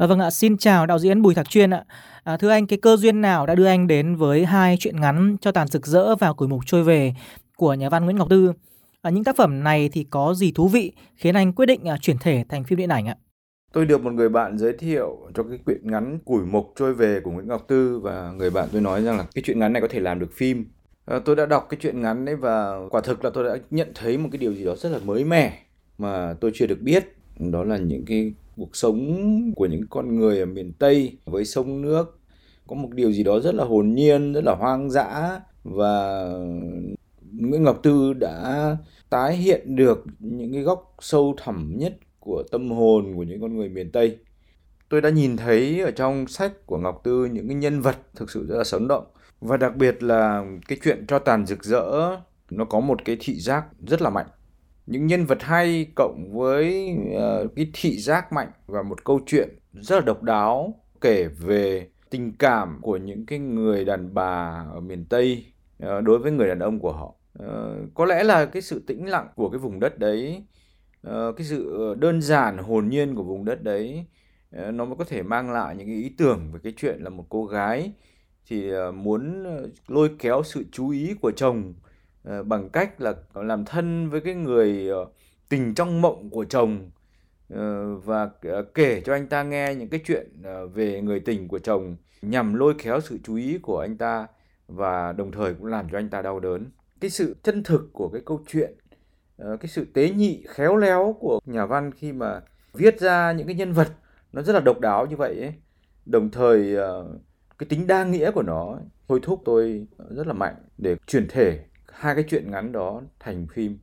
À, vâng ạ, xin chào đạo diễn Bùi Thạc Chuyên ạ. À, thưa anh, cái cơ duyên nào đã đưa anh đến với hai chuyện ngắn cho tàn rực rỡ và củi mục trôi về của nhà văn Nguyễn Ngọc Tư? À, những tác phẩm này thì có gì thú vị khiến anh quyết định à, chuyển thể thành phim điện ảnh ạ? Tôi được một người bạn giới thiệu cho cái quyển ngắn Củi mục trôi về của Nguyễn Ngọc Tư và người bạn tôi nói rằng là cái chuyện ngắn này có thể làm được phim. À, tôi đã đọc cái chuyện ngắn đấy và quả thực là tôi đã nhận thấy một cái điều gì đó rất là mới mẻ mà tôi chưa được biết. Đó là những cái cuộc sống của những con người ở miền Tây với sông nước. Có một điều gì đó rất là hồn nhiên, rất là hoang dã và Nguyễn Ngọc Tư đã tái hiện được những cái góc sâu thẳm nhất của tâm hồn của những con người miền Tây. Tôi đã nhìn thấy ở trong sách của Ngọc Tư những cái nhân vật thực sự rất là sống động. Và đặc biệt là cái chuyện cho tàn rực rỡ nó có một cái thị giác rất là mạnh những nhân vật hay cộng với uh, cái thị giác mạnh và một câu chuyện rất là độc đáo kể về tình cảm của những cái người đàn bà ở miền Tây uh, đối với người đàn ông của họ. Uh, có lẽ là cái sự tĩnh lặng của cái vùng đất đấy, uh, cái sự đơn giản hồn nhiên của vùng đất đấy uh, nó mới có thể mang lại những cái ý tưởng về cái chuyện là một cô gái thì uh, muốn lôi kéo sự chú ý của chồng Ờ, bằng cách là làm thân với cái người ờ, tình trong mộng của chồng ờ, và kể cho anh ta nghe những cái chuyện về người tình của chồng nhằm lôi kéo sự chú ý của anh ta và đồng thời cũng làm cho anh ta đau đớn cái sự chân thực của cái câu chuyện cái sự tế nhị, khéo léo của nhà văn khi mà viết ra những cái nhân vật nó rất là độc đáo như vậy ấy. đồng thời cái tính đa nghĩa của nó thôi thúc tôi rất là mạnh để chuyển thể hai cái chuyện ngắn đó thành phim.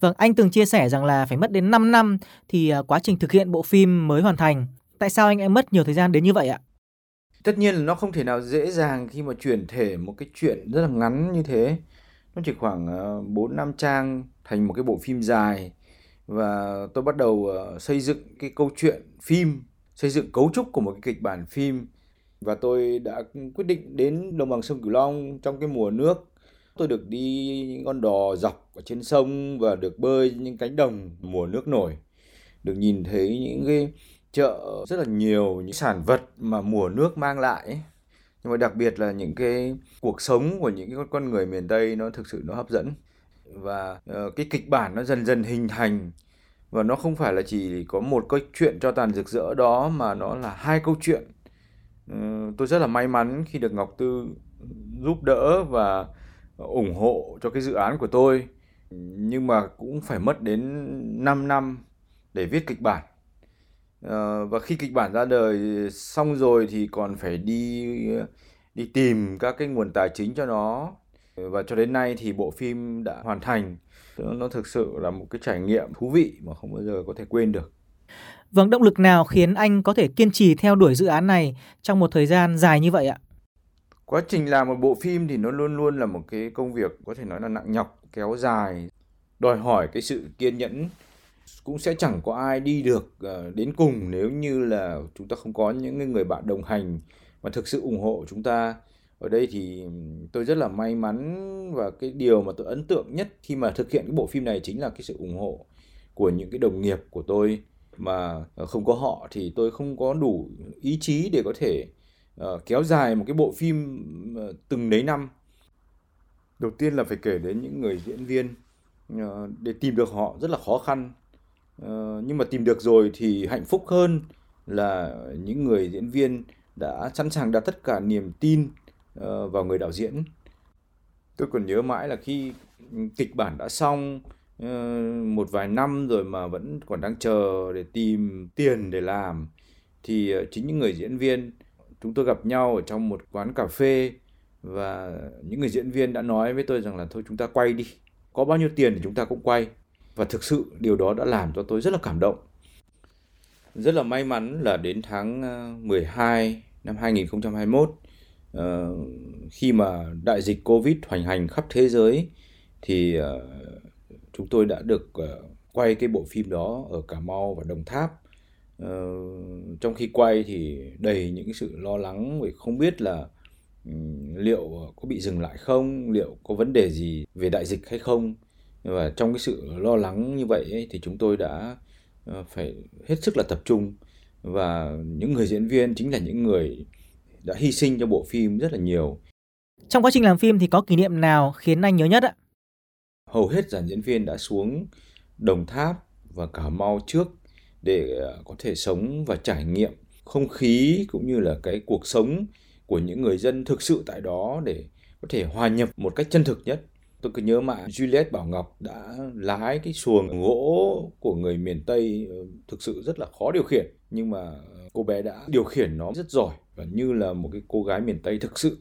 Vâng, anh từng chia sẻ rằng là phải mất đến 5 năm thì à, quá trình thực hiện bộ phim mới hoàn thành. Tại sao anh em mất nhiều thời gian đến như vậy ạ? Tất nhiên là nó không thể nào dễ dàng khi mà chuyển thể một cái chuyện rất là ngắn như thế. Nó chỉ khoảng 4 à, năm trang thành một cái bộ phim dài và tôi bắt đầu à, xây dựng cái câu chuyện phim, xây dựng cấu trúc của một cái kịch bản phim và tôi đã quyết định đến đồng bằng sông Cửu Long trong cái mùa nước Tôi được đi con đò dọc ở trên sông và được bơi những cánh đồng mùa nước nổi. Được nhìn thấy những cái chợ rất là nhiều, những sản vật mà mùa nước mang lại Nhưng mà đặc biệt là những cái cuộc sống của những cái con người miền Tây nó thực sự nó hấp dẫn. Và ờ, cái kịch bản nó dần dần hình thành và nó không phải là chỉ có một câu chuyện cho tàn rực rỡ đó mà nó là hai câu chuyện. Tôi rất là may mắn khi được Ngọc Tư giúp đỡ và ủng hộ cho cái dự án của tôi nhưng mà cũng phải mất đến 5 năm để viết kịch bản. Ờ, và khi kịch bản ra đời xong rồi thì còn phải đi đi tìm các cái nguồn tài chính cho nó. Và cho đến nay thì bộ phim đã hoàn thành. Nó thực sự là một cái trải nghiệm thú vị mà không bao giờ có thể quên được. Vâng, động lực nào khiến anh có thể kiên trì theo đuổi dự án này trong một thời gian dài như vậy ạ? Quá trình làm một bộ phim thì nó luôn luôn là một cái công việc, có thể nói là nặng nhọc, kéo dài, đòi hỏi cái sự kiên nhẫn. Cũng sẽ chẳng có ai đi được ờ, đến cùng nếu như là chúng ta không có những người bạn đồng hành và thực sự ủng hộ chúng ta. Ở đây thì tôi rất là may mắn và cái điều mà tôi ấn tượng nhất khi mà thực hiện cái bộ phim này chính là cái sự ủng hộ của những cái đồng nghiệp của tôi. Mà ờ, không có họ thì tôi không có đủ ý chí để có thể uh, kéo dài một cái bộ phim uh, từng đấy năm. Đầu tiên là phải kể đến những người diễn viên uh, để tìm được họ rất là khó khăn. Uh, nhưng mà tìm được rồi thì hạnh phúc hơn là những người diễn viên đã sẵn sàng đặt tất cả niềm tin uh, vào người đạo diễn. Tôi còn nhớ mãi là khi kịch bản đã xong uh, một vài năm rồi mà vẫn còn đang chờ để tìm tiền để làm thì uh, chính những người diễn viên chúng tôi gặp nhau ở trong một quán cà phê và những người diễn viên đã nói với tôi rằng là thôi chúng ta quay đi có bao nhiêu tiền thì chúng ta cũng quay. Và thực sự điều đó đã làm cho tôi rất là cảm động. Rất là may mắn là đến tháng ờ, 12 năm 2021 uh, ờ, khi mà đại dịch Covid hoành hành khắp thế giới thì uh, chúng tôi đã được uh, quay cái bộ phim đó ở Cà Mau và Đồng Tháp trong khi quay thì đầy những sự lo lắng vì không biết là liệu có bị dừng lại không liệu có vấn đề gì về đại dịch hay không và trong cái sự lo lắng như vậy ấy, thì chúng tôi đã uh, phải hết sức là tập trung và những người diễn viên chính là những người đã hy sinh cho bộ phim rất là nhiều. Trong quá trình làm phim thì có kỷ niệm nào khiến anh nhớ nhất ạ? Hầu hết dàn diễn viên đã xuống Đồng Tháp và Cà Mau trước để ờ, có thể sống và trải nghiệm không khí cũng như là cái cuộc sống của những người dân thực sự tại đó để có thể hòa nhập một cách chân thực nhất. Tôi cứ nhớ mãi Juliet Bảo Ngọc đã lái cái xuồng gỗ của người miền Tây ờ, thực sự rất là khó điều khiển nhưng mà ờ, cô bé đã điều khiển nó rất giỏi và như là một cái cô gái miền Tây thực sự.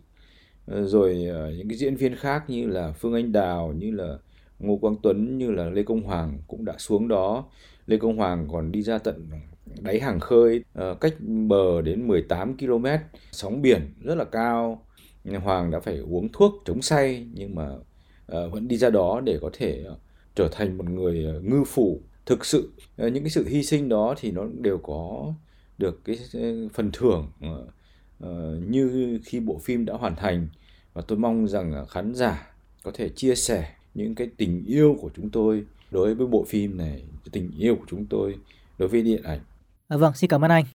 Rồi những cái diễn viên khác như là Phương Anh Đào, như là Ngô Quang Tuấn, như là Lê Công Hoàng cũng đã xuống đó. Lê Công Hoàng còn đi ra tận đáy hàng khơi ờ, cách bờ đến 18 km sóng biển rất là cao. Hoàng đã phải uống thuốc chống say, nhưng mà ờ, vẫn đi ra đó để có thể ờ, trở thành một người ngư phủ thực sự. Những cái sự hy sinh đó thì nó đều có được cái phần thưởng như khi bộ phim đã hoàn thành. Và tôi mong rằng khán giả có thể chia sẻ những cái tình yêu của chúng tôi đối với bộ phim này tình yêu của chúng tôi đối với điện ảnh À, vâng, xin cảm ơn anh.